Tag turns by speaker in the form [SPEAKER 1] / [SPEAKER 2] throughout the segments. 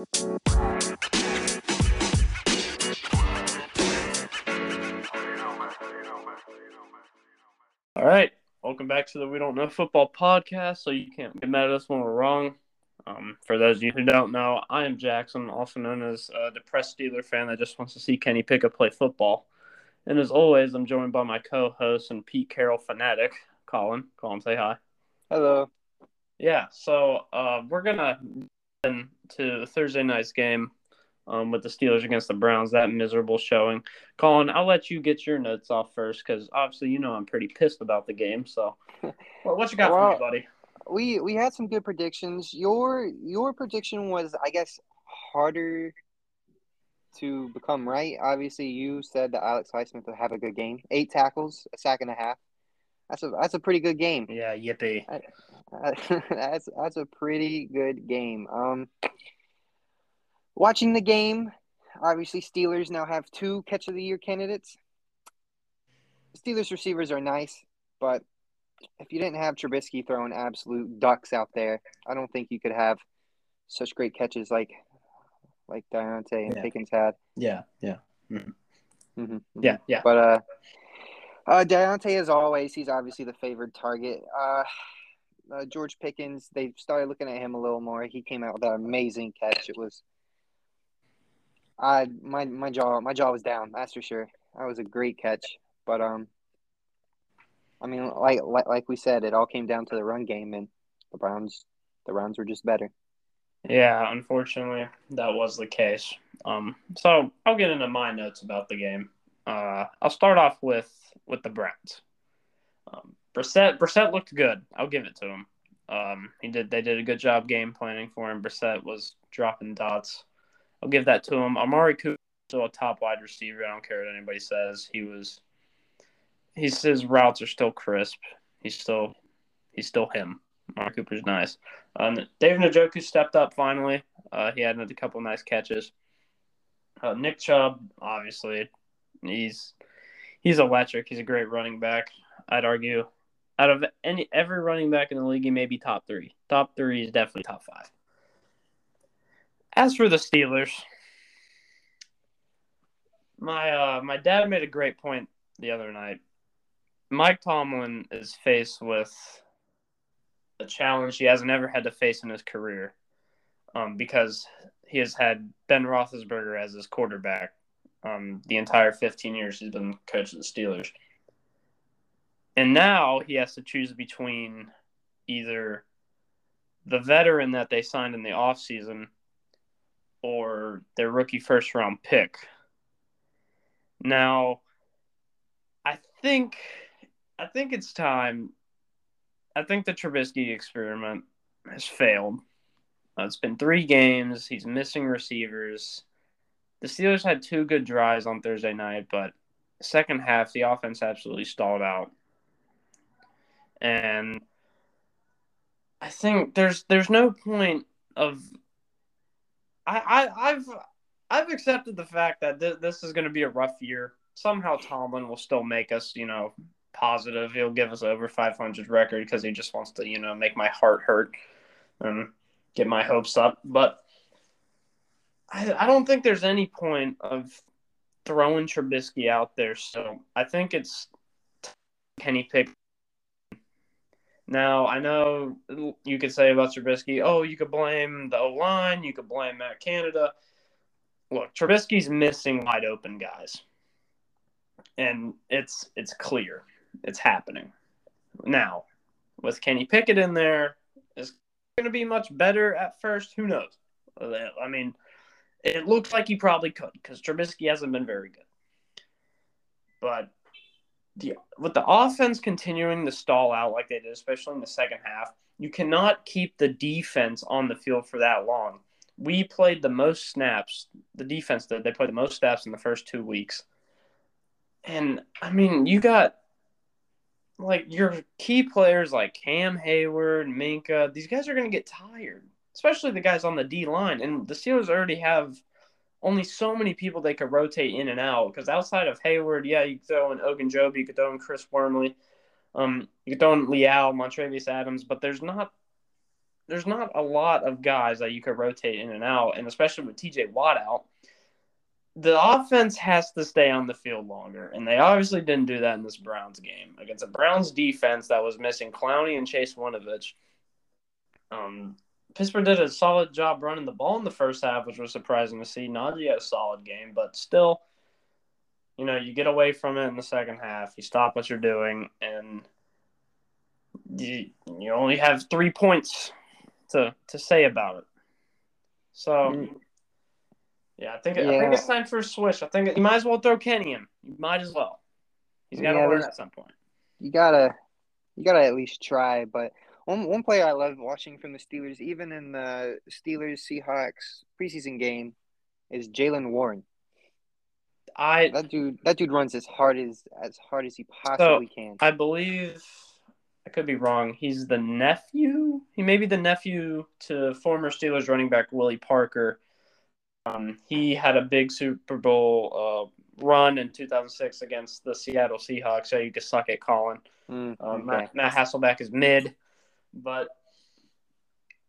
[SPEAKER 1] All right, welcome back to the We Don't Know Football podcast. So you can't get mad at us when we're wrong. Um, for those of you who don't know, I am Jackson, also known as a depressed Steeler fan that just wants to see Kenny Pickett play football. And as always, I'm joined by my co-host and Pete Carroll fanatic, Colin. Colin, say hi.
[SPEAKER 2] Hello.
[SPEAKER 1] Yeah, so uh, we're gonna into Thursday night's game um, with the Steelers against the Browns. That miserable showing. Colin, I'll let you get your notes off first because obviously you know I'm pretty pissed about the game. So, well, what you got
[SPEAKER 2] Well,
[SPEAKER 1] for me, buddy?
[SPEAKER 2] We we had some good predictions. Your your prediction was, I guess, harder to become right. Obviously, you said that Alex Highsmith would have a good game. Eight tackles, a sack and a half. That's a that's a pretty good game.
[SPEAKER 1] Yeah, yippee.
[SPEAKER 2] Uh, that's that's a pretty good game. Um, watching the game, obviously Steelers now have two catch of the year candidates. Steelers receivers are nice, but if you didn't have Trubisky throwing absolute ducks out there, I don't think you could have such great catches like like Deontay and
[SPEAKER 1] Yeah.
[SPEAKER 2] Pickens had.
[SPEAKER 1] Yeah, yeah,
[SPEAKER 2] hmm
[SPEAKER 1] yeah, yeah.
[SPEAKER 2] But uh, uh, Deontay, as always, he's obviously the favored target. Uh, uh, George Pickens, they started looking at him a little more. He came out with an amazing catch. It was, I my my jaw my jaw was down. That's for sure. That was a great catch. But um, I mean, like like like we said, it all came down to the run game, and the Browns the Browns were just better.
[SPEAKER 1] Yeah, unfortunately, that was the case. Um, so I'll get into my notes about the game. Uh, I'll start off with with the Browns. Um, Brissett Brissett looked good. I'll give it to him. Um, he did. They did a good job game planning for him. Brissett was dropping dots. I'll give that to him. Amari Cooper still a top wide receiver. I don't care what anybody says. He was. He's his routes are still crisp. He's still he's still him. Amari Cooper's nice. Um, David Njoku stepped up finally. Uh, he had a couple nice catches. Uh, Nick Chubb, obviously, he's he's electric. He's a great running back. I'd argue, out of any every running back in the league, he may be top three. Top three is definitely top five. As for the Steelers, my uh, my dad made a great point the other night. Mike Tomlin is faced with a challenge he hasn't ever had to face in his career um, because he has had Ben Roethlisberger as his quarterback um, the entire 15 years he's been coach of the Steelers. And now he has to choose between either the veteran that they signed in the offseason or their rookie first round pick. Now, I think I think it's time I think the Trubisky experiment has failed. It's been three games. He's missing receivers. The Steelers had two good drives on Thursday night, but second half the offense absolutely stalled out. And I think there's there's no point of I, I I've I've accepted the fact that th- this is going to be a rough year. Somehow Tomlin will still make us, you know, positive. He'll give us over 500 record because he just wants to, you know, make my heart hurt and get my hopes up. But I, I don't think there's any point of throwing Trubisky out there. So I think it's Kenny Pick. Now I know you could say about Trubisky, oh, you could blame the O line, you could blame Matt Canada. Look, Trubisky's missing wide open guys, and it's it's clear it's happening. Now, with Kenny Pickett in there, is going to be much better at first. Who knows? I mean, it looks like he probably could because Trubisky hasn't been very good. But the, with the offense continuing to stall out like they did, especially in the second half, you cannot keep the defense on the field for that long. We played the most snaps. The defense did. They played the most snaps in the first two weeks. And I mean, you got like your key players like Cam Heyward, Minkah. These guys are going to get tired, especially the guys on the D line. And the Steelers already have only so many people they could rotate in and out. Because outside of Heyward, yeah, you could throw in Ogunjobi, you could throw in Chris Wormley, um, you could throw in Leal, Montrevious Adams, but there's not there's not a lot of guys that you could rotate in and out, and especially with TJ Watt out, the offense has to stay on the field longer, and they obviously didn't do that in this Browns game against a Browns defense that was missing Clowney and Chase Winovich. Um, Pittsburgh did a solid job running the ball in the first half, which was surprising to see. Najee had a solid game, but still, you know, you get away from it in the second half. You stop what you're doing, and you you only have three points to to say about it. So, yeah, I think I think it's time for a switch. I think you might as well throw Kenny in. You might as well. He's got to
[SPEAKER 2] Yeah,
[SPEAKER 1] learn at some point.
[SPEAKER 2] You gotta, you gotta at least try. But one one player I love watching from the Steelers, even in the Steelers Seahawks preseason game, is Jaylen Warren.
[SPEAKER 1] I
[SPEAKER 2] That dude, that dude runs as hard as as hard as he possibly can.
[SPEAKER 1] I believe I could be wrong. He's the nephew. He may be the nephew to former Steelers running back Willie Parker. Um, he had a big Super Bowl uh, run in 2006 against the Seattle Seahawks. So you could suck at calling.
[SPEAKER 2] Mm,
[SPEAKER 1] Um,
[SPEAKER 2] okay.
[SPEAKER 1] Matt, Matt Hasselbeck is mid, but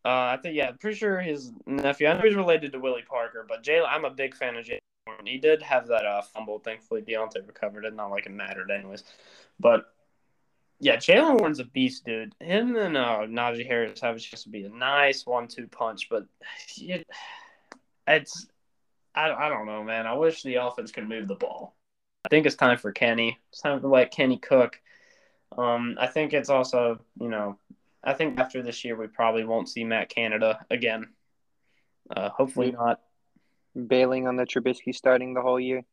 [SPEAKER 1] uh, I think yeah, pretty sure his nephew. I know he's related to Willie Parker, but Jaylen. I'm a big fan of Jaylen. He did have that uh, fumble. Thankfully, Deontay recovered it. Not like it mattered, anyways. But yeah, Jaylen Warren's a beast, dude. Him and uh, Najee Harris have a chance to be a nice one-two punch, but it, it's I, I don't know, man. I wish the offense could move the ball. I think it's time for Kenny. It's time to let Kenny cook. Um, I think it's also, you know, I think after this year we probably won't see Matt Canada again. Uh, hopefully not.
[SPEAKER 2] Bailing on the Trubisky starting the whole year.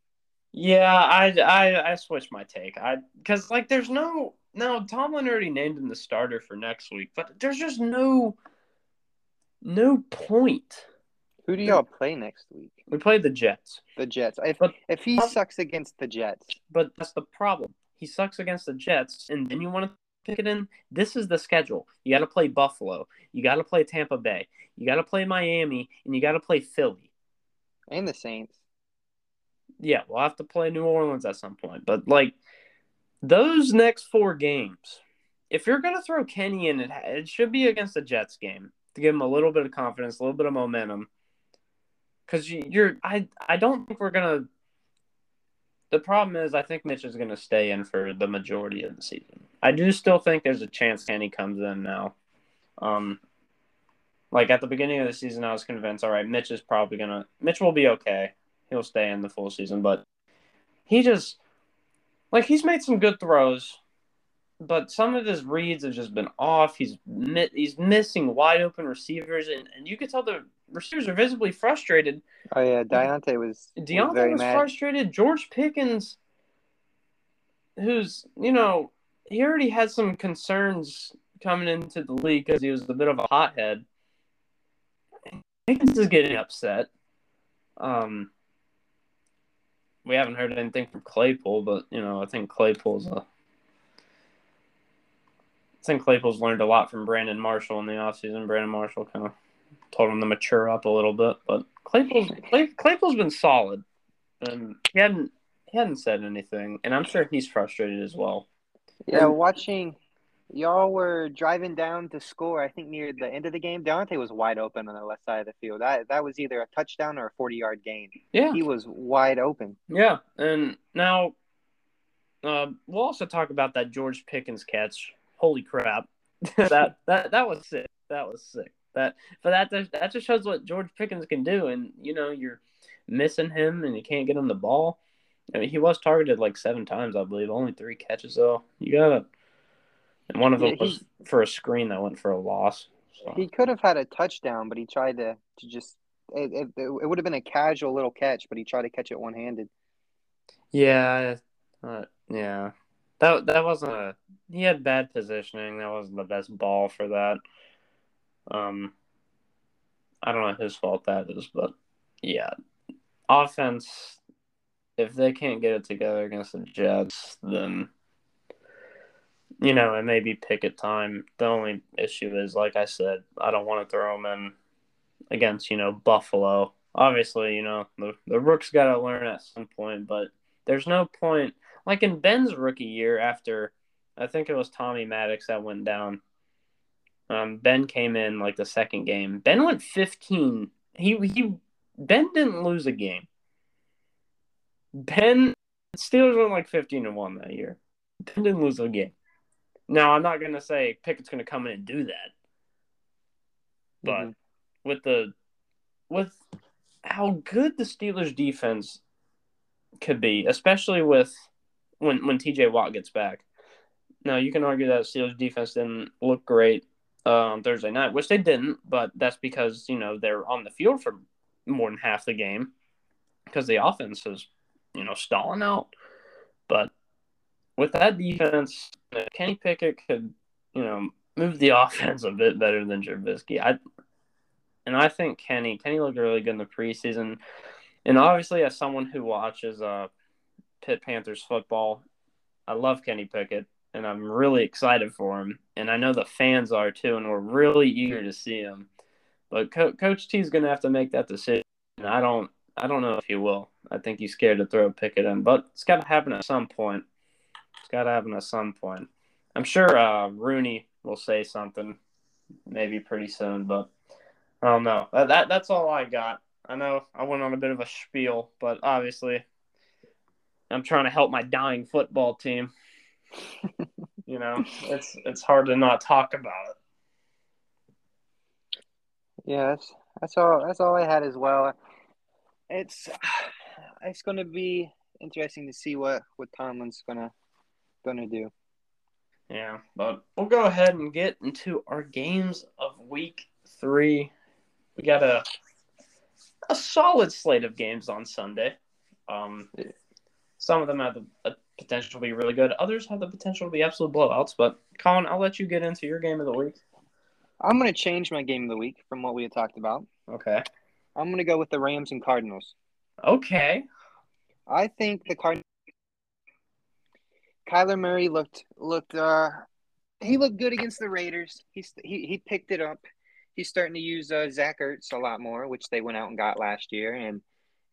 [SPEAKER 1] Yeah, I I I switched my take. I because like there's no no Tomlin already named him the starter for next week, but there's just no no point.
[SPEAKER 2] Who do y'all play next week?
[SPEAKER 1] We play the Jets,
[SPEAKER 2] The Jets. If
[SPEAKER 1] But-
[SPEAKER 2] if he sucks against the Jets,
[SPEAKER 1] but that's the problem. He sucks against the Jets, and then you want to pick it in. This is the schedule. You got to play Buffalo. You got to play Tampa Bay. You got to play Miami, and you got to play Philly.
[SPEAKER 2] and the Saints.
[SPEAKER 1] Yeah, we'll have to play New Orleans at some point. But like those next four games, if you're gonna throw Kenny in, it it should be against the Jets game to give him a little bit of confidence, a little bit of momentum. Because you're, I, I don't think we're gonna. The problem is, I think Mitch is gonna stay in for the majority of the season. I do still think there's a chance Kenny comes in now. Um, like at the beginning of the season, I was convinced, all right, Mitch is probably gonna, Mitch will be okay he'll stay in the full season. But he just like he's made some good throws, but some of his reads have just been off. He's he's missing wide open receivers, and, and you could tell the receivers are visibly frustrated.
[SPEAKER 2] Oh yeah, Deontay was, was
[SPEAKER 1] Deontay was
[SPEAKER 2] mad.
[SPEAKER 1] frustrated. George Pickens, who's you know he already had some concerns coming into the league because he was a bit of a hothead. Pickens is getting upset. Um, we haven't heard anything from Claypool, but you know I think Claypool's a. I think Claypool's learned a lot from Brandon Marshall in the offseason. Brandon Marshall kind of told him to mature up a little bit, but Claypool's Clay, Claypool's been solid, and he hadn't he hadn't said anything, and I'm sure he's frustrated as well.
[SPEAKER 2] Yeah, watching y'all were driving down to score. I think near the end of the game, Deontay was wide open on the left side of the field. That that was either a touchdown or a forty yard gain.
[SPEAKER 1] Yeah,
[SPEAKER 2] He was wide open.
[SPEAKER 1] yeah, and now uh, we'll also talk about that George Pickens catch. Holy crap, that that that was sick. That was sick. That but that just- that just shows what George Pickens can do, and you know you're missing him, and you can't get him the ball. I mean, he was targeted like seven times, I believe. Only three catches though. You got and one of them
[SPEAKER 2] Yeah,
[SPEAKER 1] was for a screen that went for a loss. So.
[SPEAKER 2] He could have had a touchdown, but he tried to to just. It, it, it would have been a casual little catch, but he tried to catch it one handed.
[SPEAKER 1] Yeah, uh, yeah. That that wasn't a. He had bad positioning. That wasn't the best ball for that. Um, I don't know whose fault that is, but yeah, offense. If they can't get it together against the Jets, then you know it may be picket time. The only issue is, like I said, I don't want to throw them in against you know Buffalo. Obviously, you know the the Rooks got to learn at some point, but there's no point. Like in Ben's rookie year, after I think it was Tommy Maddox that went down. Um, ben came in like the second game. Ben went 15. He he Ben didn't lose a game. Ben Steelers went like 15 and 1 that year. Ben didn't lose a game. Now, I'm not going to say Pickett's going to come in and do that. But mm-hmm. with the with how good the Steelers defense could be, especially with when when TJ Watt gets back. Now you can argue that Steelers defense didn't look great um, Thursday night, which they didn't, but that's because you know they're on the field for more than half the game because the offense is you know stalling out. But with that defense, Kenny Pickett could you know move the offense a bit better than Trubisky. I and I think Kenny Kenny looked really good in the preseason, and obviously as someone who watches uh Pitt Panthers football, I love Kenny Pickett and I'm really excited for him. And I know the fans are too, and we're really eager to see him. But Co- Coach T is going to have to make that decision. I don't, I don't know if he will. I think he's scared to throw a pick at him, but it's got to happen at some point. It's got to happen at some point. I'm sure uh, Rooney will say something, maybe pretty soon, but I don't know. That, that that's all I got. I know I went on a bit of a spiel, but obviously, I'm trying to help my dying football team you know, it's it's hard to not talk about it.
[SPEAKER 2] Yeah, that's that's all that's all I had as well. It's it's going to be interesting to see what what Tomlin's gonna gonna do.
[SPEAKER 1] Yeah, but we'll go ahead and get into our games of week three. We got a a solid slate of games on Sunday. Um, some of them have the potential to be really good. Others have the potential to be absolute blowouts. But Colin, I'll let you get into your game of the week.
[SPEAKER 2] I'm going to change my game of the week from what we had talked about.
[SPEAKER 1] Okay.
[SPEAKER 2] I'm going to go with the Rams and Cardinals.
[SPEAKER 1] Okay.
[SPEAKER 2] I think the Cardinals. Kyler Murray looked looked uh he looked good against the Raiders. He's he he picked it up. He's starting to use uh, Zach Ertz a lot more, which they went out and got last year, and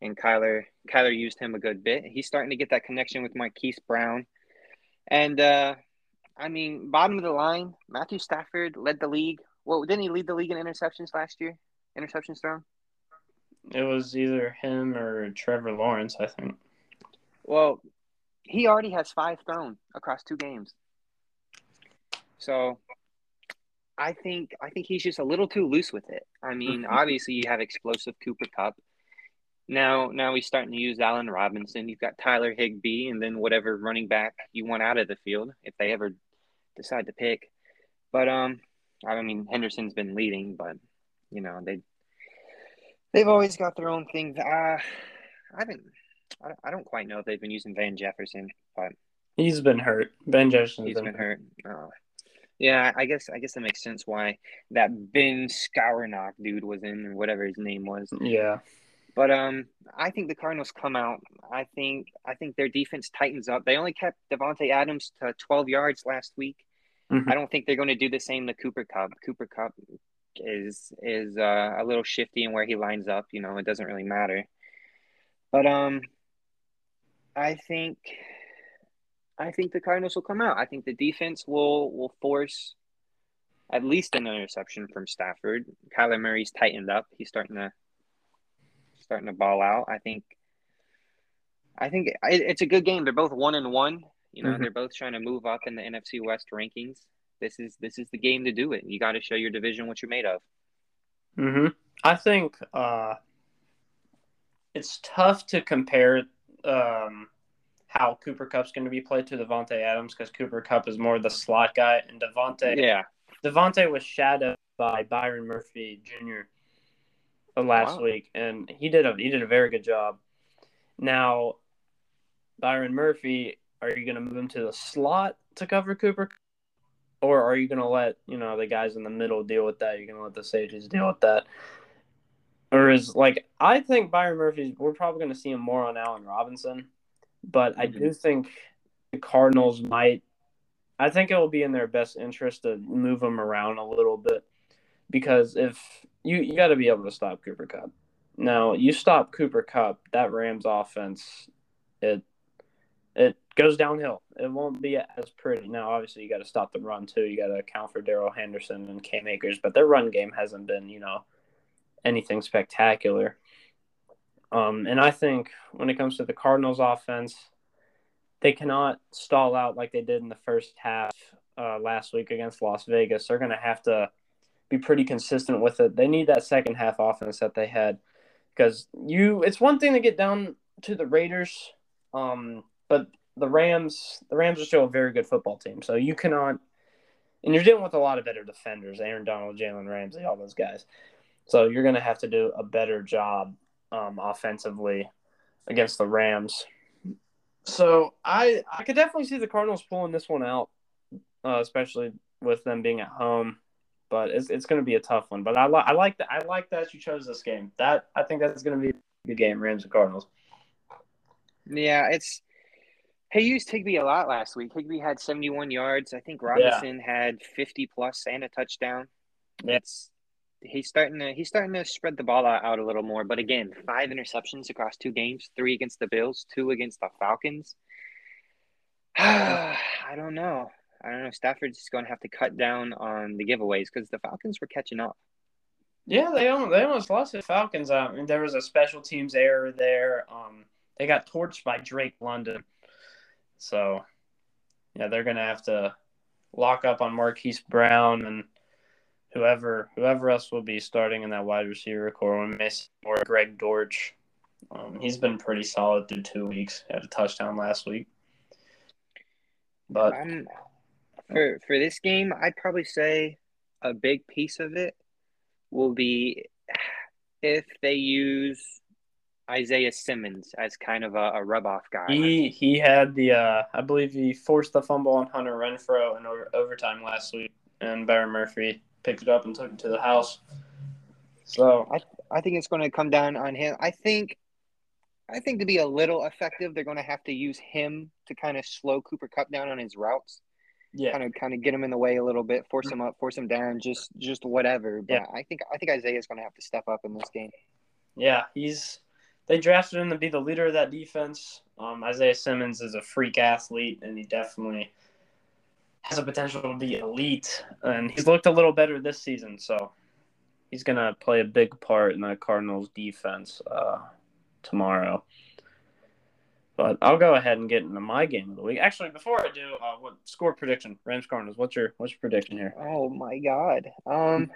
[SPEAKER 2] and Kyler Kyler used him a good bit. He's starting to get that connection with Marquise Brown, and uh, I mean, bottom of the line, Matthew Stafford led the league. Well, didn't he lead the league in interceptions last year? Interceptions thrown.
[SPEAKER 1] It was either him or Trevor Lawrence, I think.
[SPEAKER 2] Well, he already has five thrown across two games. So I think I think he's just a little too loose with it. I mean, obviously you have explosive Cooper Kupp. Now, now he's starting to use Allen Robinson. You've got Tyler Higbee, and then whatever running back you want out of the field if they ever decide to pick. But um, I mean Henderson's been leading, but you know they they've always got their own things. Uh, I haven't. I don't quite know if they've been using Van Jefferson, but
[SPEAKER 1] he's been hurt. Van Jefferson's
[SPEAKER 2] he's been, been hurt. Oh. Yeah, I guess I guess that makes sense why that Ben Skowronek dude was in, or whatever his name was.
[SPEAKER 1] Yeah.
[SPEAKER 2] But um, I think the Cardinals come out. I think I think their defense tightens up. They only kept Davante Adams to 12 yards last week. Mm-hmm. I don't think they're going to do the same to Cooper Kupp. Cooper Kupp is is uh, a little shifty in where he lines up. You know, it doesn't really matter. But um, I think I think the Cardinals will come out. I think the defense will will force at least an interception from Stafford. Kyler Murray's tightened up. He's starting to starting to ball out. I think, I think it, it's a good game. They're both one and one. You know, mm-hmm. they're both trying to move up in the NFC West rankings. This is this is the game to do it. You got to show your division what you're made of.
[SPEAKER 1] Hmm. I think uh, it's tough to compare um, how Cooper Kupp's going to be played to Davante Adams because Cooper Kupp is more the slot guy, and Davante.
[SPEAKER 2] Yeah.
[SPEAKER 1] Davante was shadowed by Byron Murphy Jr last wow. week, and he did a he did a very good job. Now, Byron Murphy, are you going to move him to the slot to cover Cooper, or are you going to let you know the guys in the middle deal with that? You're going to let the Sages deal with that, or is like I think Byron Murphy, we're probably going to see him more on Allen Robinson, but mm-hmm. I do think the Cardinals might. I think it will be in their best interest to move him around a little bit because if you you got to be able to stop Cooper Kupp. Now you stop Cooper Kupp, that Rams offense, it it goes downhill. It won't be as pretty. Now, obviously, you got to stop the run too. You got to account for Darrell Henderson and Cam Akers, but their run game hasn't been, you know, anything spectacular. Um, and I think when it comes to the Cardinals' offense, they cannot stall out like they did in the first half uh, last week against Las Vegas. They're going to have to be pretty consistent with it. They need that second half offense that they had because you. It's one thing to get down to the Raiders, um, but the Rams, the Rams are still a very good football team. So you cannot, and you're dealing with a lot of better defenders: Aaron Donald, Jalen Ramsey, all those guys. So you're going to have to do a better job um, offensively against the Rams. So I I could definitely see the Cardinals pulling this one out, uh, especially with them being at home. But it's, it's going to be a tough one. But I, li- I like that. I like that you chose this game. That I think that's going to be a good game, Rams and Cardinals.
[SPEAKER 2] Yeah, it's he used Higbee a lot last week. Higbee had 71 yards. I think Robinson yeah. had 50 plus and a touchdown. It's he's starting to he's starting to spread the ball out, a little more. But again, five interceptions across two games: three against the Bills, two against the Falcons. I don't know. I don't know. Stafford's going to have to cut down on the giveaways because the Falcons were catching up.
[SPEAKER 1] Yeah, they almost, they almost lost the Falcons. I mean, there was a special teams error there. Um, they got torched by Drake London, so yeah, they're going to have to lock up on Marquise Brown and whoever whoever else will be starting in that wide receiver core. We may or Greg Dortch. Um, he's been pretty solid through two weeks. Had a touchdown last week. But
[SPEAKER 2] um, for for this game, I'd probably say a big piece of it will be if they use Isaiah Simmons as kind of a, a rub off guy.
[SPEAKER 1] He he had the uh, I believe he forced the fumble on Hunter Renfrow in over, overtime last week, and Byron Murphy picked it up and took it to the house. So
[SPEAKER 2] I I think it's going to come down on him. I think I think to be a little effective, they're going to have to use him to kind of slow Cooper Kupp down on his routes. Yeah, kind of kind of get him in the way a little bit, force him up, force him down, just just whatever. But yeah. I think I think Isaiah is going to have to step up in this game.
[SPEAKER 1] Yeah, he's they drafted him to be the leader of that defense. Um, Isaiah Simmons is a freak athlete, and he definitely has a potential to be elite, and he's looked a little better this season. So he's going to play a big part in the Cardinals' defense uh, tomorrow. But I'll go ahead and get into my game of the week. Actually, before I do, uh, what score prediction? Rams Cardinals. What's your what's your prediction here?
[SPEAKER 2] Oh my God. Um.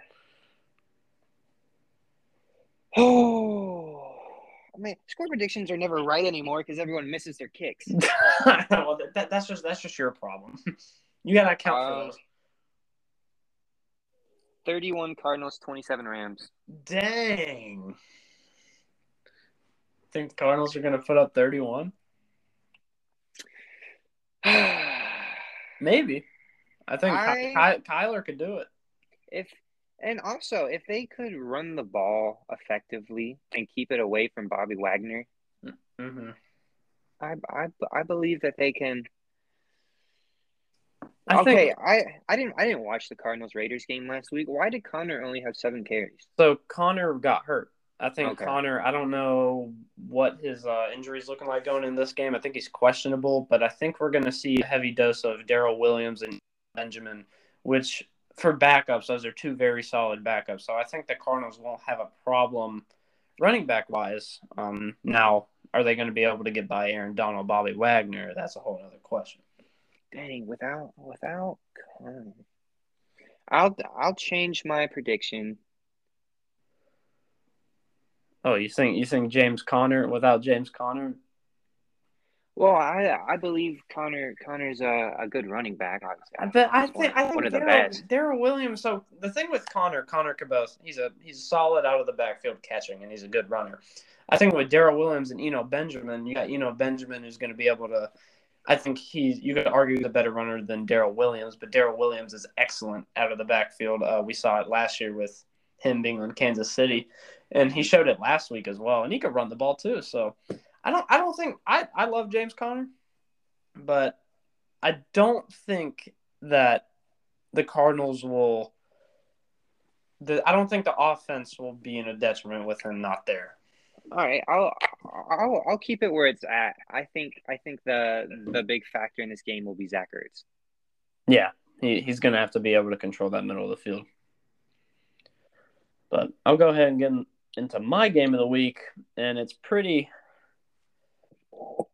[SPEAKER 2] Oh. I mean, score predictions are never right anymore because everyone misses their kicks.
[SPEAKER 1] well, that, that's just that's just your problem. You gotta account uh, for those.
[SPEAKER 2] Thirty-one Cardinals, twenty-seven Rams.
[SPEAKER 1] Dang. Think the Cardinals are gonna put up thirty-one? Maybe. I think I, Ky- Kyler could do it.
[SPEAKER 2] If and also if they could run the ball effectively and keep it away from Bobby Wagner, mm-hmm. I, I I believe that they can I okay, think, I I didn't I didn't watch the Cardinals Raiders game last week. Why did Conner only have seven carries?
[SPEAKER 1] So Conner got hurt. I think okay. Conner. I don't know what his uh, injury is looking like going in this game. I think he's questionable, but I think we're going to see a heavy dose of Darrel Williams and Benjamin, which for backups, those are two very solid backups. So I think the Cardinals won't have a problem running back wise. Um, now, are they going to be able to get by Aaron Donald, Bobby Wagner? That's a whole other question.
[SPEAKER 2] Dang, without without I'll I'll change my prediction.
[SPEAKER 1] Oh, you think you think James Conner without James Conner?
[SPEAKER 2] Well, I I believe Conner Conner's a, a good running back.
[SPEAKER 1] Obviously, I, I think I think one of the best. Williams. So the thing with Conner Conner Cabos, he's a he's solid out of the backfield catching, and he's a good runner. I think with Darrel Williams and Eno Benjamin, you got Eno Benjamin who's going to be able to I think he's you could argue he's a better runner than Darrel Williams, but Darrel Williams is excellent out of the backfield. Uh, we saw it last year with him being on Kansas City, and he showed it last week as well. And he could run the ball too. So I don't I don't think I I love James Conner, but I don't think that the Cardinals will. The, I don't think the offense will be in a detriment with him not there.
[SPEAKER 2] All right, I'll I'll I'll keep it where it's at. I think I think the the big factor in this game will be Zach Ertz.
[SPEAKER 1] Yeah, he, he's going to have to be able to control that middle of the field. But I'll go ahead and get into my game of the week, and it's pretty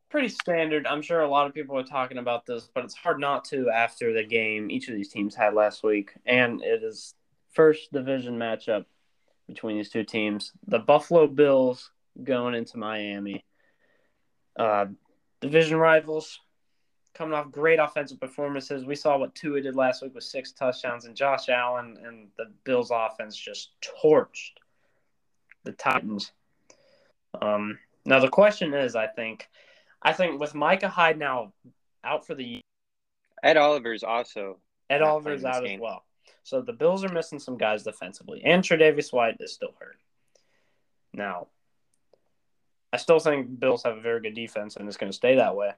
[SPEAKER 1] pretty standard. I'm sure a lot of people are talking about this, but it's hard not to after the game each of these teams had last week, and it is first division matchup between these two teams. The Buffalo Bills going into Miami. Uh, division rivals coming off great offensive performances. We saw what Tua did last week with six touchdowns, and Josh Allen and the Bills' offense just torched the Titans. Um, now the question is, I think, I think with Micah Hyde now out for the year,
[SPEAKER 2] Ed Oliver's also
[SPEAKER 1] Ed Oliver's out game. as well. So the Bills are missing some guys defensively, and Tre'Davious White is still hurt. Now, I still think Bills have a very good defense, and it's going to stay that way.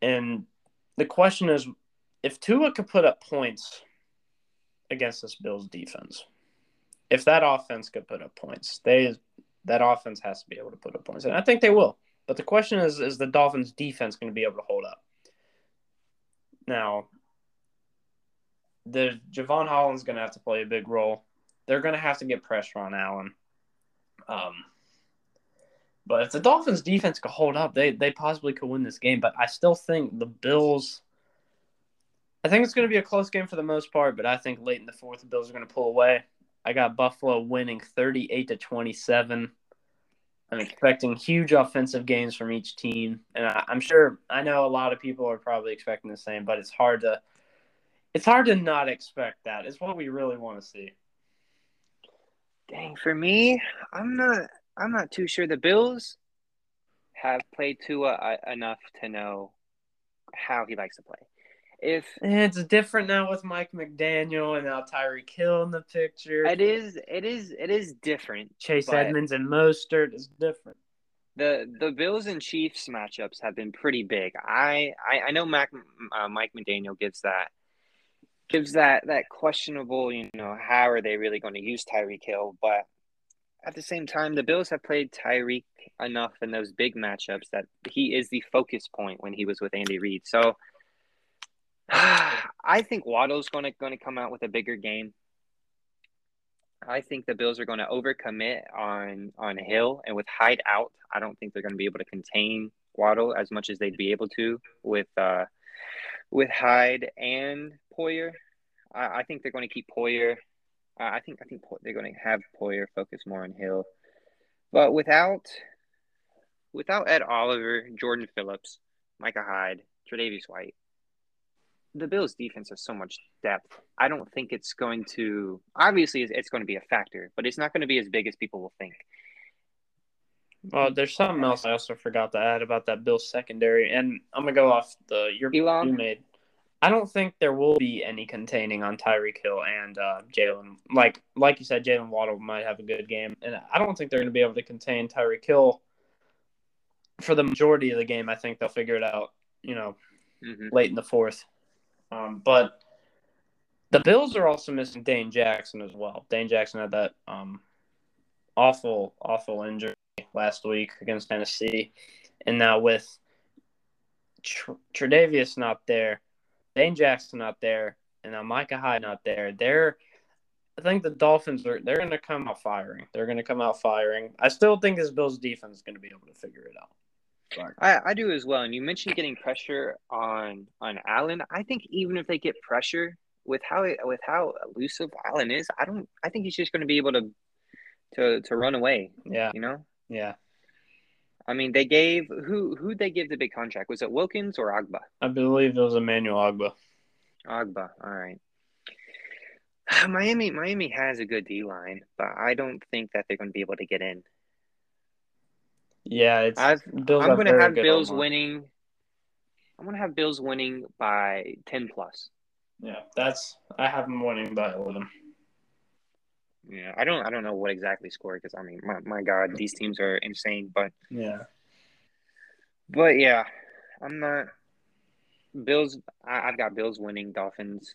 [SPEAKER 1] And the question is, if Tua could put up points against this Bills defense, if that offense could put up points, they that offense has to be able to put up points, and I think they will. But the question is, is the Dolphins' defense going to be able to hold up? Now, the Jevon Holland's going to have to play a big role. They're going to have to get pressure on Allen. Um, but if the Dolphins' defense could hold up, they they possibly could win this game. But I still think the Bills. I think it's going to be a close game for the most part, but I think late in the fourth, the Bills are going to pull away. I got Buffalo winning 38 to 27. I'm expecting huge offensive games from each team, and I, am sure I know a lot of people are probably expecting the same, but it's hard to it's hard to not expect that. It's what we really want to see.
[SPEAKER 2] Dang, for me, I'm not I'm not too sure. The Bills have played Tua enough to know how he likes to play if
[SPEAKER 1] it's different now with Mike McDaniel and now Tyreek Hill in the picture.
[SPEAKER 2] It is, it is, it is different.
[SPEAKER 1] Chase Edmonds and Mostert is different.
[SPEAKER 2] The the Bills and Chiefs matchups have been pretty big. I I, I know Mac, uh, Mike McDaniel gives that gives that that questionable. You know, how are they really going to use Tyreek Hill? But at the same time, the Bills have played Tyreek enough in those big matchups that he is the focus point when he was with Andy Reid. So I think Waddle's going to going to come out with a bigger game. I think the Bills are going to overcommit on on Hill and with Hyde out. I don't think they're going to be able to contain Waddle as much as they'd be able to with uh, with Hyde and Poyer. I, I think they're going to keep Poyer. I think I think they're going to have Poyer focus more on Hill, but without without Ed Oliver, Jordan Phillips, Micah Hyde, Tre'Davious White, the Bills' defense has so much depth. I don't think it's going to. Obviously, it's going to be a factor, but it's not going to be as big as people will think.
[SPEAKER 1] Well, there's something else I also forgot to add about that Bills secondary, and I'm gonna go off the your Elon. you made. I don't think there will be any containing on Tyreek Hill and uh, Jalen. Like like you said, Jalen Waddle might have a good game, and I don't think they're going to be able to contain Tyreek Hill for the majority of the game. I think they'll figure it out. You know, mm-hmm. late in the fourth. Um, but the Bills are also missing Dane Jackson as well. Dane Jackson had that um, awful, awful injury last week against Tennessee, and now with Tr- Tre'Davious not there, Dane Jackson not there, and now Micah Hyde not there, they're I think the Dolphins are they're going to come out firing. They're going to come out firing. I still think this Bills defense is going to be able to figure it out.
[SPEAKER 2] I, I do as well. And you mentioned getting pressure on on Allen. I think even if they get pressure with how with how elusive Allen is, I don't. I think he's just going to be able to to to run away.
[SPEAKER 1] Yeah,
[SPEAKER 2] you know.
[SPEAKER 1] Yeah.
[SPEAKER 2] I mean, they gave who who they give the big contract? Was it Wilkins or Ogbah?
[SPEAKER 1] I believe it was Emmanuel Ogbah.
[SPEAKER 2] Ogbah. All right. Miami Miami has a good D line, but I don't think that they're going to be able to get in.
[SPEAKER 1] Yeah, it's
[SPEAKER 2] I've, Bills I'm going to have Bills winning. I'm going to have Bills winning by 10 plus.
[SPEAKER 1] Yeah, that's I have them winning by 11.
[SPEAKER 2] Yeah, I don't I don't know what exactly score because I mean my, my god these teams are insane but
[SPEAKER 1] yeah,
[SPEAKER 2] but yeah, I'm not Bills. I've got Bills winning. Dolphins.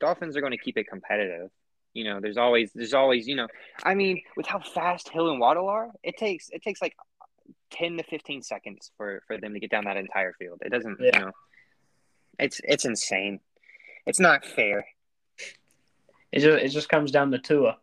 [SPEAKER 2] Dolphins are going to keep it competitive, You know, there's always there's always you know, I mean, with how fast Hill and Waddle are, it takes it takes like ten to fifteen seconds for for them to get down that entire field. It doesn't,
[SPEAKER 1] Yeah.
[SPEAKER 2] you know, it's it's insane. It's not fair.
[SPEAKER 1] It just it just comes down to Tua.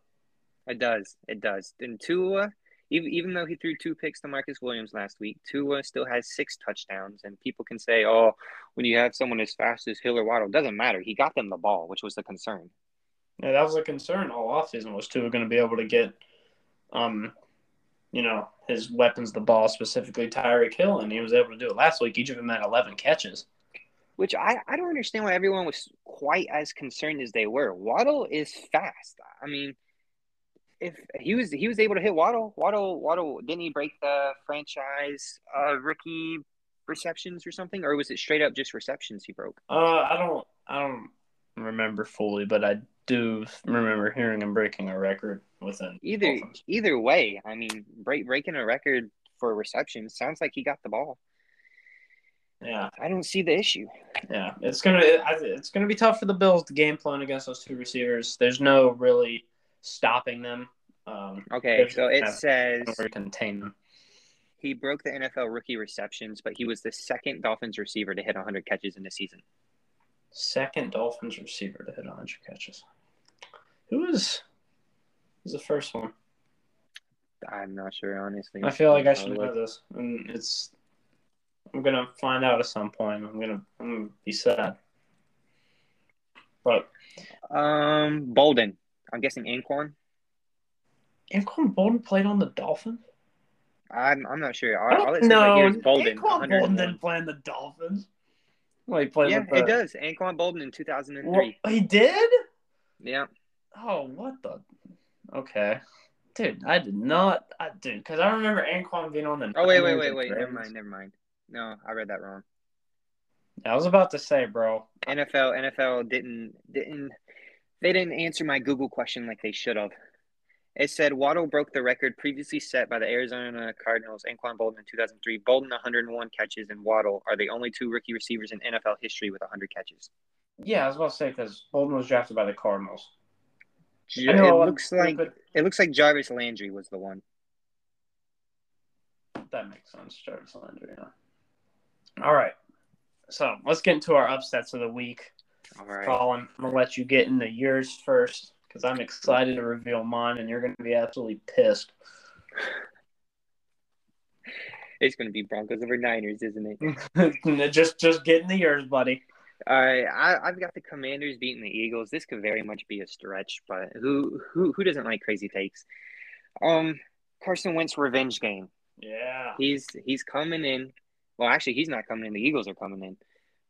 [SPEAKER 2] It does. It does. And Tua, even even though he threw two picks to Marcus Williams last week, Tua still has six touchdowns. And people can say, "Oh, when you have someone as fast as Hill or Waddle, doesn't matter. He got them the ball, which was the concern."
[SPEAKER 1] Yeah, that was a concern all offseason was Tua going to be able to get, um, you know, his weapons the ball, specifically Tyreek Hill, and he was able to do it last week. Each of them had 11 catches.
[SPEAKER 2] Which I, I don't understand why everyone was quite as concerned as they were. Waddle is fast. I mean, if he was he was able to hit Waddle, Waddle Waddle didn't he break the franchise uh, rookie receptions or something, or was it straight up just receptions he broke?
[SPEAKER 1] Uh, I don't, I don't remember fully, but I do remember hearing him breaking a record within
[SPEAKER 2] Either either way, I mean, break, breaking a record for receptions sounds like he got the ball.
[SPEAKER 1] Yeah,
[SPEAKER 2] I don't see the issue.
[SPEAKER 1] yeah, it's gonna, it's gonna be tough for the Bills to game plan against those two receivers. There's no really stopping them. Um,
[SPEAKER 2] Okay, so it says
[SPEAKER 1] contain them.
[SPEAKER 2] he broke the NFL rookie receptions, but he was the second Dolphins receiver to hit 100 catches in the season.
[SPEAKER 1] Second Dolphins receiver to hit 100 catches. Who was, was the first one?
[SPEAKER 2] I'm not sure, honestly.
[SPEAKER 1] I feel like I should know this, and it's. I'm gonna find out at some point. I'm gonna, I'm gonna be sad. But
[SPEAKER 2] Um, Boldin. I'm guessing Anquan.
[SPEAKER 1] Anquan Boldin played on the Dolphins.
[SPEAKER 2] I'm I'm not sure.
[SPEAKER 1] I
[SPEAKER 2] All, all
[SPEAKER 1] don't
[SPEAKER 2] says right
[SPEAKER 1] know.
[SPEAKER 2] here is Boldin.
[SPEAKER 1] Anquan Boldin
[SPEAKER 2] 101.
[SPEAKER 1] didn't play in the Dolphins. Well, he played
[SPEAKER 2] Yeah,
[SPEAKER 1] the,
[SPEAKER 2] it does. Anquan Boldin in 2003.
[SPEAKER 1] Well, he did.
[SPEAKER 2] Yeah.
[SPEAKER 1] Oh, what the? Okay, dude, I did not. I dude, because I remember Anquan being on the.
[SPEAKER 2] Oh wait, wait, wait, wait. Never mind. Never mind. No, I read that wrong.
[SPEAKER 1] I was about to say, bro.
[SPEAKER 2] NFL NFL didn't didn't they didn't answer my Google question like they should have. It said Waddle broke the record previously set by the Arizona Cardinals Anquan Boldin in 2003. Boldin 101 catches and Waddle are the only two rookie receivers in NFL history with 100 catches.
[SPEAKER 1] Yeah, I was about to say because Boldin was drafted by the Cardinals.
[SPEAKER 2] It
[SPEAKER 1] know, I'm
[SPEAKER 2] looks like
[SPEAKER 1] stupid.
[SPEAKER 2] it looks like Jarvis Landry was the one.
[SPEAKER 1] That makes sense, Jarvis Landry. Yeah. All right, so let's get into our upsets of the week.
[SPEAKER 2] All right.
[SPEAKER 1] Colin, I'm gonna let you get into yours first because I'm excited to reveal mine, and you're gonna be absolutely pissed.
[SPEAKER 2] It's going to be Broncos over Niners, isn't it?
[SPEAKER 1] just, just get into yours, buddy.
[SPEAKER 2] All right, I, I've got the Commanders beating the Eagles. This could very much be a stretch, but who who who doesn't like crazy takes? Um, Carson Wentz revenge game.
[SPEAKER 1] Yeah.
[SPEAKER 2] He's he's coming in. Well, actually, he's not coming in. The Eagles are coming in.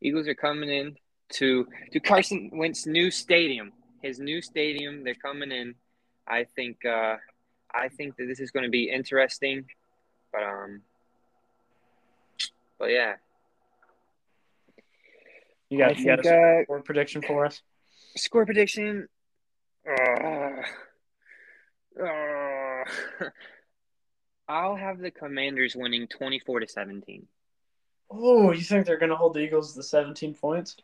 [SPEAKER 2] Eagles are coming in to to Carson Wentz new stadium. His new stadium. They're coming in. I think. Uh, I think that this is going to be interesting. But um. But yeah,
[SPEAKER 1] You got,
[SPEAKER 2] I
[SPEAKER 1] you got
[SPEAKER 2] think,
[SPEAKER 1] a
[SPEAKER 2] uh,
[SPEAKER 1] score prediction for us?
[SPEAKER 2] score prediction. Uh, uh, I'll have the Commanders winning twenty-four to seventeen.
[SPEAKER 1] Oh, you think they're gonna hold the Eagles to 17 points?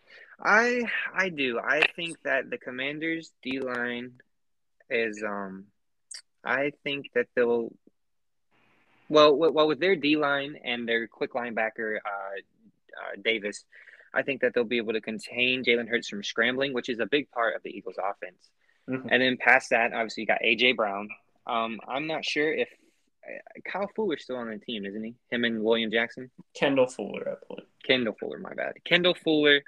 [SPEAKER 2] I I do. I think that the Commanders D line is um I think that they'll well well with their D line and their quick linebacker uh, uh Davis, I think that they'll be able to contain Jalen Hurts from scrambling, which is a big part of the Eagles offense.
[SPEAKER 1] Mhm.
[SPEAKER 2] And then past that, obviously you got AJ Brown. Um I'm not sure if uh, Kyle Fuller's still on the team, isn't he? Him and William Jackson?
[SPEAKER 1] Kendall Fuller, I believe.
[SPEAKER 2] Kendall Fuller, my bad. Kendall Fuller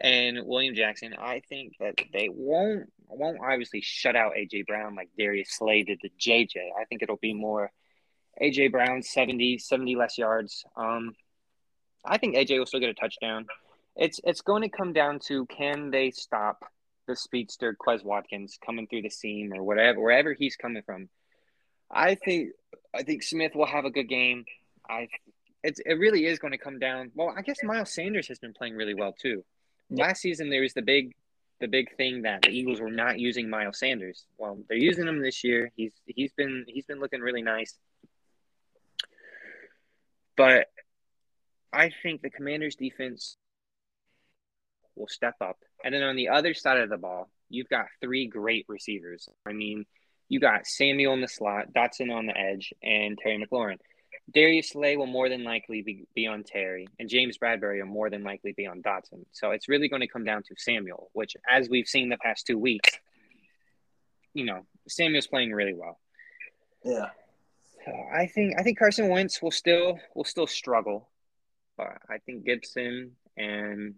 [SPEAKER 2] and William Jackson. I think that they won't won't obviously shut out AJ Brown like Darius Slay did to JJ. I think it'll be more AJ Brown 70, 70 less yards. Um, I think AJ will still get a touchdown. It's it's going to come down to can they stop the speedster Quez Watkins coming through the seam or whatever wherever he's coming from. I think I think Smith will have a good game. I it's it really is going to come down. Well, I guess Miles Sanders has been playing really well too. Last season there was the big the big thing that the Eagles were not using Miles Sanders. Well, they're using him this year. He's he's been he's been looking really nice. But I think the Commanders defense will step up. And then on the other side of the ball, you've got three great receivers. I mean, you got Samuel in the slot, Dotson on the edge, and Terry McLaurin. Darius Slay will more than likely be, be on Terry, and James Bradberry will more than likely be on Dotson. So it's really going to come down to Samuel, which, as we've seen the past two weeks, you know, Samuel's playing really well.
[SPEAKER 1] Yeah.
[SPEAKER 2] So I think I think Carson Wentz will still will still struggle, but I think Gibson and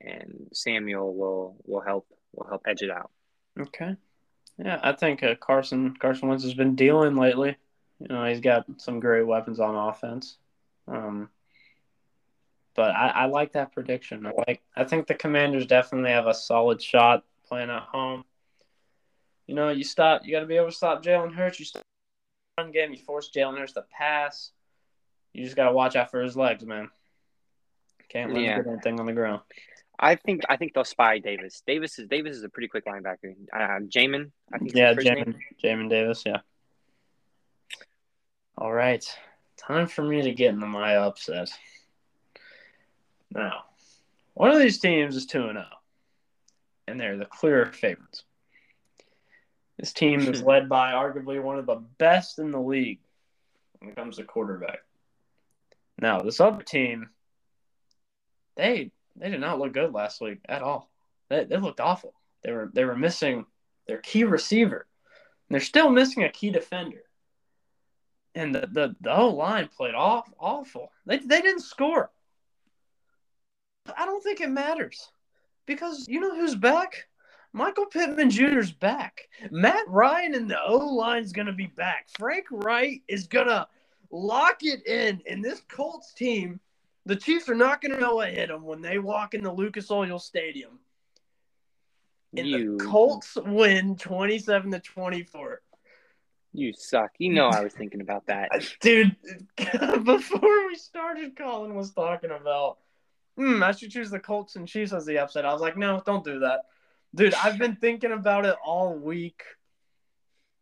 [SPEAKER 2] and Samuel will will help will help edge it out.
[SPEAKER 1] Okay. Yeah, I think uh, Carson Carson Wentz has been dealing lately. You know, he's got some great weapons on offense. Um, but I, I like that prediction. I like. I think the Commanders definitely have a solid shot playing at home. You know, you stop. You got to be able to stop Jalen Hurts. You stop run game. You force Jalen Hurts to pass. You just got to watch out for his legs, man. Can't let
[SPEAKER 2] Yeah.
[SPEAKER 1] him get anything on the ground.
[SPEAKER 2] I think I think they'll spy Davis. Davis is Davis is a pretty quick linebacker. Uh, Jamin, I think.
[SPEAKER 1] Yeah,
[SPEAKER 2] his first name.
[SPEAKER 1] Jamin, Jamin Davis. Yeah. All right, time for me to get into my upset. Now, one of these teams is two and zero, and they're the clear favorites. This team is led by arguably one of the best in the league when it comes to quarterback. Now, this other team, they they did not look good last week at all. They, they looked awful. They were they were missing their key receiver. And they're still missing a key defender. And the the, the O line played off awful. They they didn't score. I don't think it matters. Because you know who's back? Michael Pittman Jr.'s back. Matt Ryan and the O line's gonna be back. Frank Reich is gonna lock it in. And this Colts team, the Chiefs are not gonna know what hit them when they walk into Lucas Oil Stadium. And
[SPEAKER 2] You
[SPEAKER 1] the Colts win 27 to 24.
[SPEAKER 2] you suck. You know I was thinking about that.
[SPEAKER 1] Dude, before we started, Colin was talking about, hmm, I should choose the Colts and Chiefs as the upset. I was like, no, don't do that. Dude, I've been thinking about it all week.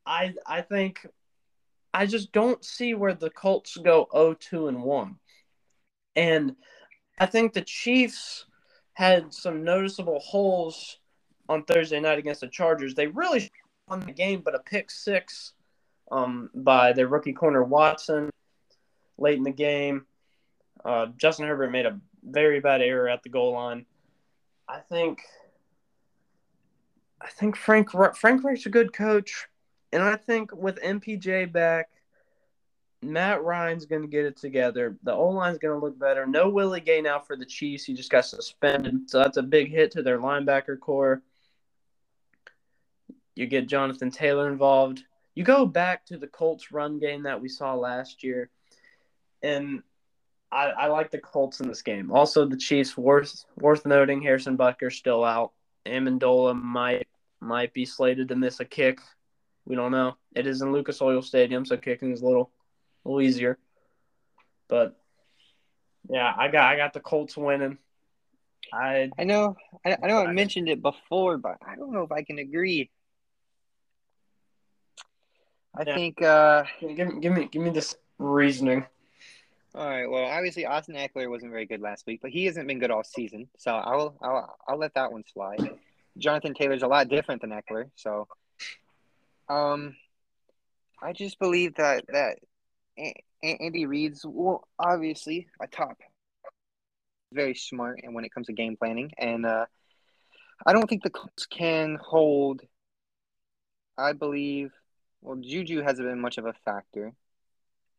[SPEAKER 1] I I think I just don't see where the Colts go 0-2 and 1. And I think the Chiefs had some noticeable holes on Thursday night against the Chargers. They really won the game, but a pick six um, by their rookie corner Watson late in the game. Uh, Justin Herbert made a very bad error at the goal line. I think I think Frank Frank Reich's a good coach, and I think with MPJ back, Matt Ryan's going to get it together. The O line's going to look better. No Willie Gay now for the Chiefs. He just got suspended, so that's a big hit to their linebacker core. You get Jonathan Taylor involved. You go back to the Colts run game that we saw last year, and I, I like the Colts in this game. Also, the Chiefs worth worth noting Harrison Butker's still out. Ammendola might might be slated to miss a kick. We don't know. It is in Lucas Oil Stadium, so kicking is little, a little easier. But yeah, I got I got the Colts winning. I
[SPEAKER 2] I know I, I know I mentioned it before, but I don't know if I can agree. I
[SPEAKER 1] Yeah.
[SPEAKER 2] think uh
[SPEAKER 1] give me give me give me this reasoning.
[SPEAKER 2] all right, well obviously Austin Ekeler wasn't very good last week, but he hasn't been good all season. So I'll I'll I'll let that one slide. Jonathan Taylor's a lot different than Eckler, so um I just believe that that Andy Reid's well obviously a top very smart and when it comes to game planning and uh I don't think the Colts can hold I believe well Juju hasn't been much of a factor.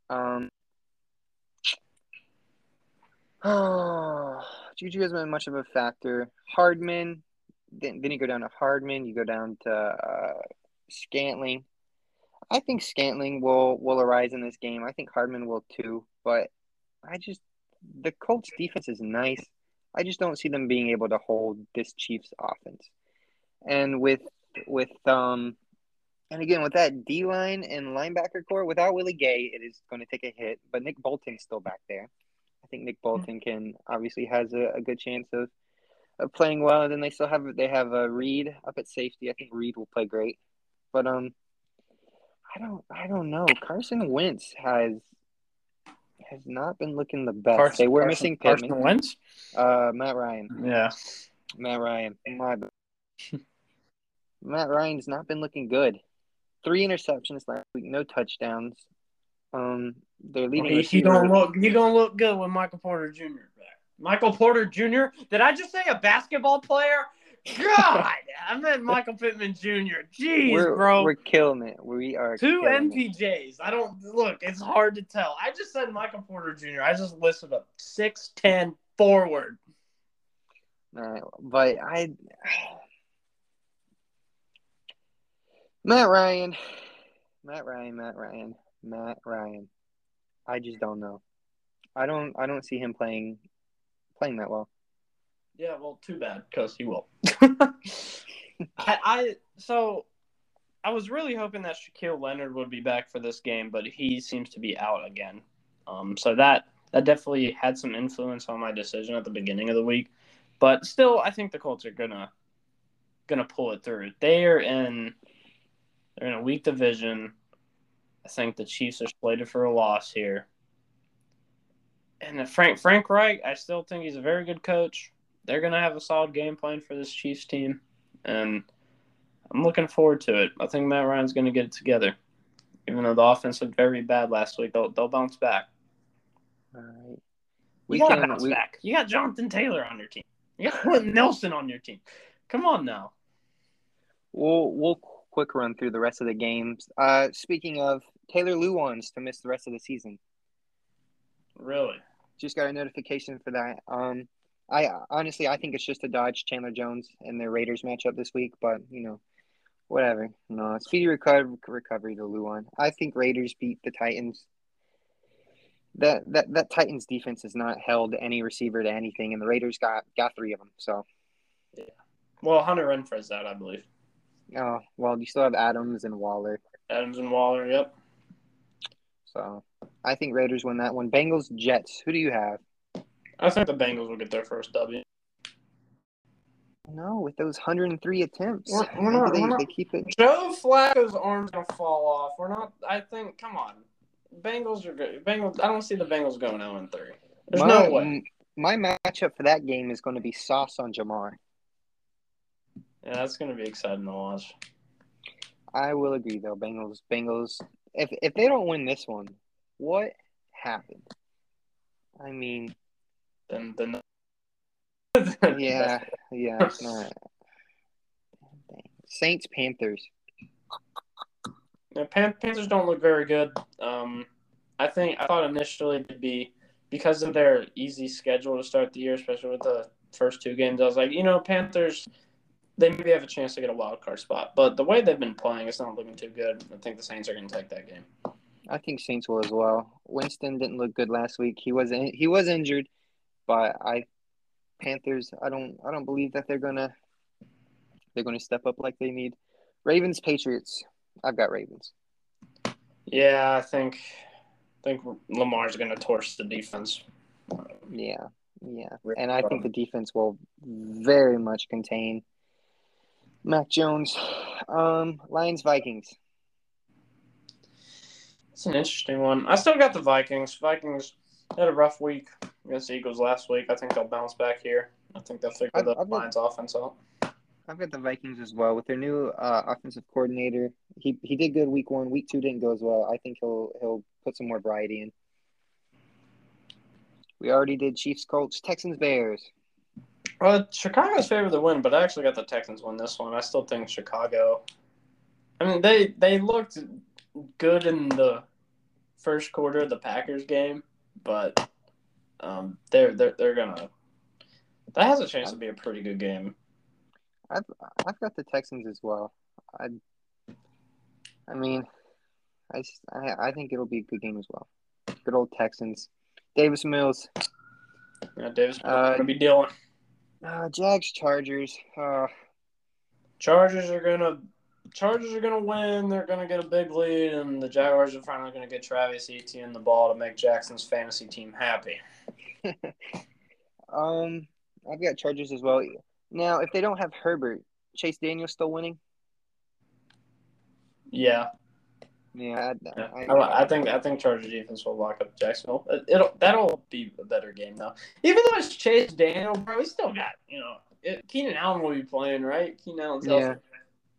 [SPEAKER 2] Um Oh, Juju hasn't been much of a factor. Hardman, then, then you go down to Hardman, you go down to uh, Scantling. I think Scantling will will arise in this game. I think Hardman will too, but I just the Colts defense is nice. I just don't see them being able to hold this Chiefs offense. And with with um and again with that D line and linebacker core, without Willie Gay, it is going to take a hit. But Nick Bolton's still back there. I think Nick Bolton can obviously has a, a good chance of, of playing well. And then they still have they have a Reid up at safety. I think Reid will play great. But um, I don't I don't know. Carson Wentz has has not been looking the best. they were
[SPEAKER 1] Carson-
[SPEAKER 2] missing
[SPEAKER 1] Carson Wentz.
[SPEAKER 2] Uh, Matt Ryan.
[SPEAKER 1] Yeah,
[SPEAKER 2] Matt Ryan. My Matt Ryan's not been looking good. Three interceptions last week, no touchdowns. Um, they're leading.
[SPEAKER 1] He, he gonna look. He gonna look good with Michael Porter Jr. Michael Porter Jr. Did I just say a basketball player? God, I meant Michael Pittman Jr. Jeez,
[SPEAKER 2] we're,
[SPEAKER 1] bro.
[SPEAKER 2] We're killing it. We are
[SPEAKER 1] two MPJs. It. I don't look. It's hard to tell. I just said Michael Porter Jr. I just listed a six ten forward.
[SPEAKER 2] All right, but I. Matt Ryan, Matt Ryan, Matt Ryan, Matt Ryan. I just don't know. I don't. I don't see him playing, playing that well.
[SPEAKER 1] Yeah, well, too bad because he will. I, I so I was really hoping that Shaquille Leonard would be back for this game, but he seems to be out again. Um, so that that definitely had some influence on my decision at the beginning of the week. But still, I think the Colts are gonna gonna pull it through. They are in they're in a weak division. I think the Chiefs are slated for a loss here. And Frank Frank Reich, I still think he's a very good coach they're going to have a solid game plan for this Chiefs team, and I'm looking forward to it. I think Matt Ryan's going to get it together. Even though the offense looked very bad last week, they'll, they'll bounce back.
[SPEAKER 2] All right.
[SPEAKER 1] We you got to bounce we... back. You got Jonathan Taylor on your team. You got Nelson on your team. Come on now.
[SPEAKER 2] We'll we'll quick run through the rest of the games. Uh, speaking of Taylor Lewan's to miss the rest of the season.
[SPEAKER 1] Really?
[SPEAKER 2] Just got a notification for that. Um, I uh, honestly, I think it's just a dodge Chandler Jones and their Raiders matchup this week, but you know, whatever. No, speedy recovery, recovery to Lewan. I think Raiders beat the Titans. That that that Titans defense has not held any receiver to anything, and the Raiders got got three of them. So,
[SPEAKER 1] yeah. Well, Hunter Renfrow's out, I believe.
[SPEAKER 2] Oh well, you still have Adams and Waller.
[SPEAKER 1] Adams and Waller, yep.
[SPEAKER 2] So, I think Raiders win that one. Bengals Jets. Who do you have?
[SPEAKER 1] I think the Bengals will get their first W.
[SPEAKER 2] No, with those 103 attempts,
[SPEAKER 1] we're, we're not,
[SPEAKER 2] they,
[SPEAKER 1] we're not,
[SPEAKER 2] they keep it.
[SPEAKER 1] Joe Flacco's arm's gonna fall off. We're not. I think. Come on, Bengals are good. Bengals. I don't see the Bengals going 0 and 3. There's my, no way.
[SPEAKER 2] My matchup for that game is going to be Sauce on Ja'Marr.
[SPEAKER 1] Yeah, that's going to be exciting to watch.
[SPEAKER 2] I will agree, though. Bengals. Bengals. If if they don't win this one, what happened? I mean,
[SPEAKER 1] then then
[SPEAKER 2] yeah, yeah, it's not. Saints Panthers.
[SPEAKER 1] Yeah, Pan- Panthers don't look very good. Um, I think I thought initially it'd be because of their easy schedule to start the year, especially with the first two games. I was like, you know, Panthers, they maybe have a chance to get a wild card spot. But the way they've been playing, it's not looking too good. I think the Saints are going to take that game.
[SPEAKER 2] I think Saints will as well. Winston didn't look good last week. He was in, he was injured, but I Panthers. I don't I don't believe that they're gonna they're gonna step up like they need. Ravens Patriots. I've got Ravens.
[SPEAKER 1] Yeah, I think I think Lamar's gonna torch the defense.
[SPEAKER 2] Yeah, yeah, and I think the defense will very much contain Mac Jones. Um, Lions Vikings.
[SPEAKER 1] It's an interesting one. I still got the Vikings. Vikings had a rough week against the Eagles last week. I think they'll bounce back here. I think they'll figure I've, the I've Lions got, offense out.
[SPEAKER 2] I've got the Vikings as well with their new uh, offensive coordinator. He he did good week one. Week two didn't go as well. I think he'll he'll put some more variety in. We already did Chiefs, Colts, Texans, Bears.
[SPEAKER 1] Well, Chicago's favored to win, but I actually got the Texans win this one. I still think Chicago. I mean, they they looked good in the first quarter of the Packers game, but um, they're they're they're gonna. That has a chance to be a pretty good game.
[SPEAKER 2] I've I've got the Texans as well. I I mean, I, I, I think it'll be a good game as well. Good old Texans. Davis Mills.
[SPEAKER 1] Yeah, Davis Mills uh, gonna be dealing.
[SPEAKER 2] Uh, Jags Chargers. Uh,
[SPEAKER 1] Chargers are gonna Chargers are going to win. They're going to get a big lead, and the Jaguars are finally going to get Travis Etienne the ball to make Jackson's fantasy team happy.
[SPEAKER 2] um, I've got Chargers as well. Now, if they don't have Herbert, Chase Daniel still winning?
[SPEAKER 1] Yeah.
[SPEAKER 2] Yeah,
[SPEAKER 1] I, I, I, I, think I think Chargers defense will lock up Jacksonville. It'll that'll be a better game though. Even though it's Chase Daniel, bro, he still got you know it, Keenan Allen will be playing, right? Keenan Allen's
[SPEAKER 2] Yeah,
[SPEAKER 1] healthy.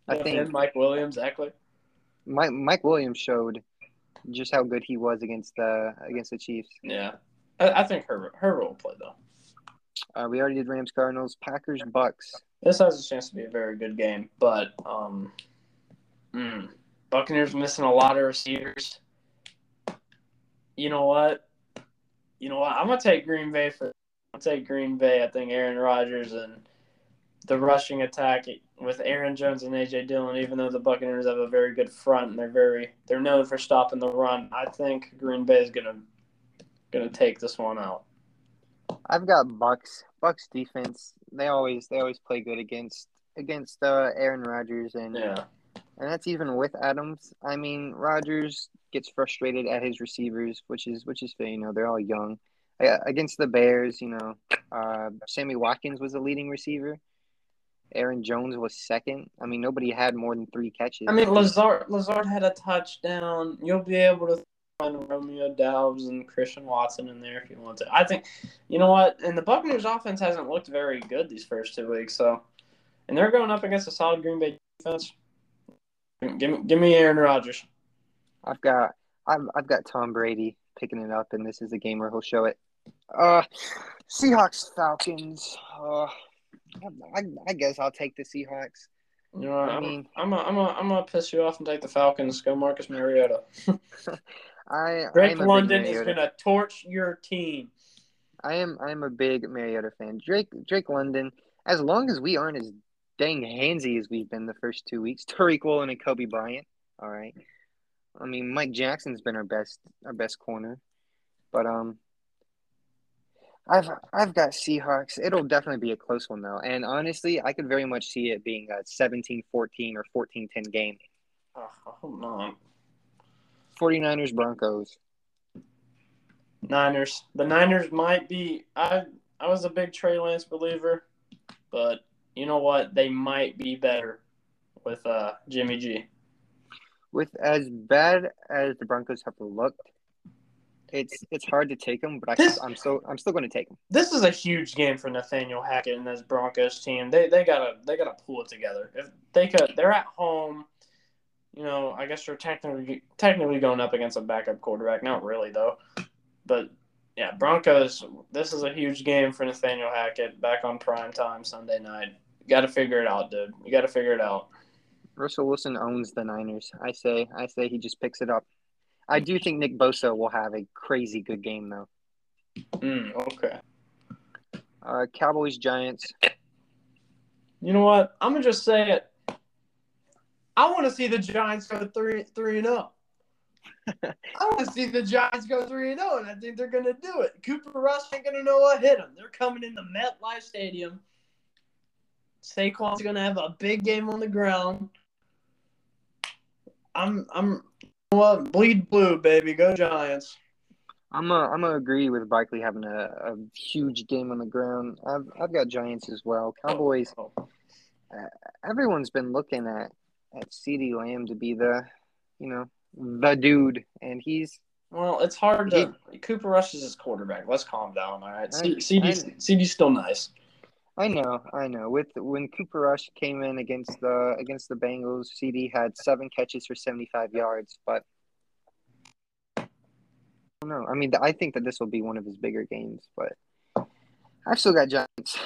[SPEAKER 2] I think-
[SPEAKER 1] Mike Williams, exactly.
[SPEAKER 2] Mike Mike Williams showed just how good he was against the against the Chiefs.
[SPEAKER 1] Yeah, I, I think Herbert Herbert will play though.
[SPEAKER 2] Uh, we already did Rams, Cardinals, Packers, Bucks.
[SPEAKER 1] This has a chance to be a very good game, but um, mm, Buccaneers missing a lot of receivers. You know what? You know what? I'm gonna take Green Bay for. I'll take Green Bay. I think Aaron Rodgers and the rushing attack with Aaron Jones and AJ Dillon. Even though the Buccaneers have a very good front and they're very they're known for stopping the run, I think Green Bay is gonna gonna take this one out.
[SPEAKER 2] I've got Bucks. Bucks defense. They always they always play good against against uh, Aaron Rodgers and
[SPEAKER 1] Yeah.
[SPEAKER 2] and that's even with Adams. I mean, Rodgers gets frustrated at his receivers, which is which is fair. You know, they're all young. Uh, against the Bears, you know, uh, Sammy Watkins was the leading receiver. Aaron Jones was second. I mean, nobody had more than three catches.
[SPEAKER 1] I mean, Lazard Lazard had a touchdown. You'll be able to find Romeo Doubs and Christian Watson in there if you want to. I think, you know what? And the Buccaneers' offense hasn't looked very good these first two weeks. So, and they're going up against a solid Green Bay defense. Give me, give me Aaron Rodgers.
[SPEAKER 2] I've got I've I've got Tom Brady picking it up, and this is a game where he'll show it. Uh, Seahawks Falcons. Uh, I, I guess I'll take the Seahawks.
[SPEAKER 1] You know?
[SPEAKER 2] I
[SPEAKER 1] I'm,
[SPEAKER 2] mean-
[SPEAKER 1] I'm, a, I'm, a, I'm gonna piss you off and take the Falcons. Go Marcus Mariota.
[SPEAKER 2] I
[SPEAKER 1] Drake
[SPEAKER 2] I'm
[SPEAKER 1] London is gonna torch your team.
[SPEAKER 2] I am I am a big Mariota fan. Drake Drake London. As long as we aren't as dang handsy as we've been the first two weeks, Tariq Woolen and Coby Bryant. All right. I mean, Mike Jackson's been our best our best corner, but um, I've I've got Seahawks. It'll definitely be a close one though, and honestly, I could very much see it being a 17-14 or 14-10 game.
[SPEAKER 1] Oh, I hope not.
[SPEAKER 2] 49ers Broncos.
[SPEAKER 1] Niners. The Niners might be. I I was a big Trey Lance believer, but you know what? They might be better with uh Jimmy G.
[SPEAKER 2] With as bad as the Broncos have looked, it's it's hard to take them, but I,
[SPEAKER 1] This-
[SPEAKER 2] I'm still I'm still going to take them.
[SPEAKER 1] This is a huge game for Nathaniel Hackett and his Broncos team. They they gotta they gotta pull it together. If they could, they're at home. You know, I guess you're technically technically going up against a backup quarterback. Not really though, but yeah, Broncos. This is a huge game for Nathaniel Hackett. Back on prime time Sunday night. You got to figure it out, dude. You got to figure it out.
[SPEAKER 2] Russell Wilson owns the Niners. I say I say he just picks it up. I do think Nick Bosa will have a crazy good game though.
[SPEAKER 1] Mm, okay.
[SPEAKER 2] Uh, Cowboys Giants.
[SPEAKER 1] You know what? I'm gonna just say it. I want to see the Giants go three three and zero. I want to see the Giants go three and zero, and I think they're gonna do it. Cooper Rush ain't gonna know what hit them. They're coming in the MetLife Stadium. Saquon's gonna have a big game on the ground. I'm I'm what bleed blue, baby. Go Giants.
[SPEAKER 2] I'm a, I'm gonna agree with Barkley having a, a huge game on the ground. I've I've got Giants as well. Cowboys.
[SPEAKER 1] Oh, uh,
[SPEAKER 2] Everyone's been looking at at CeeDee Lamb to be the, you know, the dude, and he's
[SPEAKER 1] Well, it's hard to. Cooper Rush is his quarterback. Let's calm down, all right?
[SPEAKER 2] I- CeeDee,
[SPEAKER 1] CeeDee's still nice.
[SPEAKER 2] I know, I know. With when Cooper Rush came in against the against the Bengals, CeeDee had seven catches for seventy five yards, but I don't know. I mean, I think that this will be one of his bigger games, but I've still got Giants.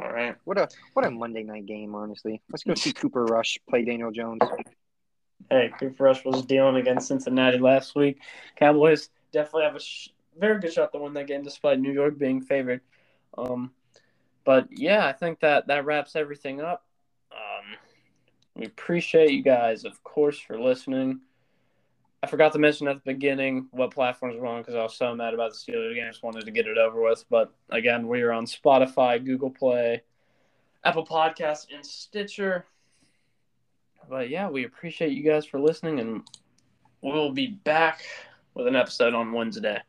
[SPEAKER 1] All right.
[SPEAKER 2] What a what a Monday night game, honestly. Let's go see Cooper Rush play Daniel Jones.
[SPEAKER 1] Hey, Cooper Rush was dealing against Cincinnati last week. Cowboys definitely have a sh- very good shot to win that game, despite New York being favored. Um, but yeah, I think that that wraps everything up. Um, we appreciate you guys, of course, for listening. I forgot to mention at the beginning what platforms we're on because I was so mad about the Steelers game. I just wanted to get it over with. But again, we are on Spotify, Google Play, Apple Podcasts, and Stitcher. But yeah, we appreciate you guys for listening, and we'll be back with an episode on Wednesday.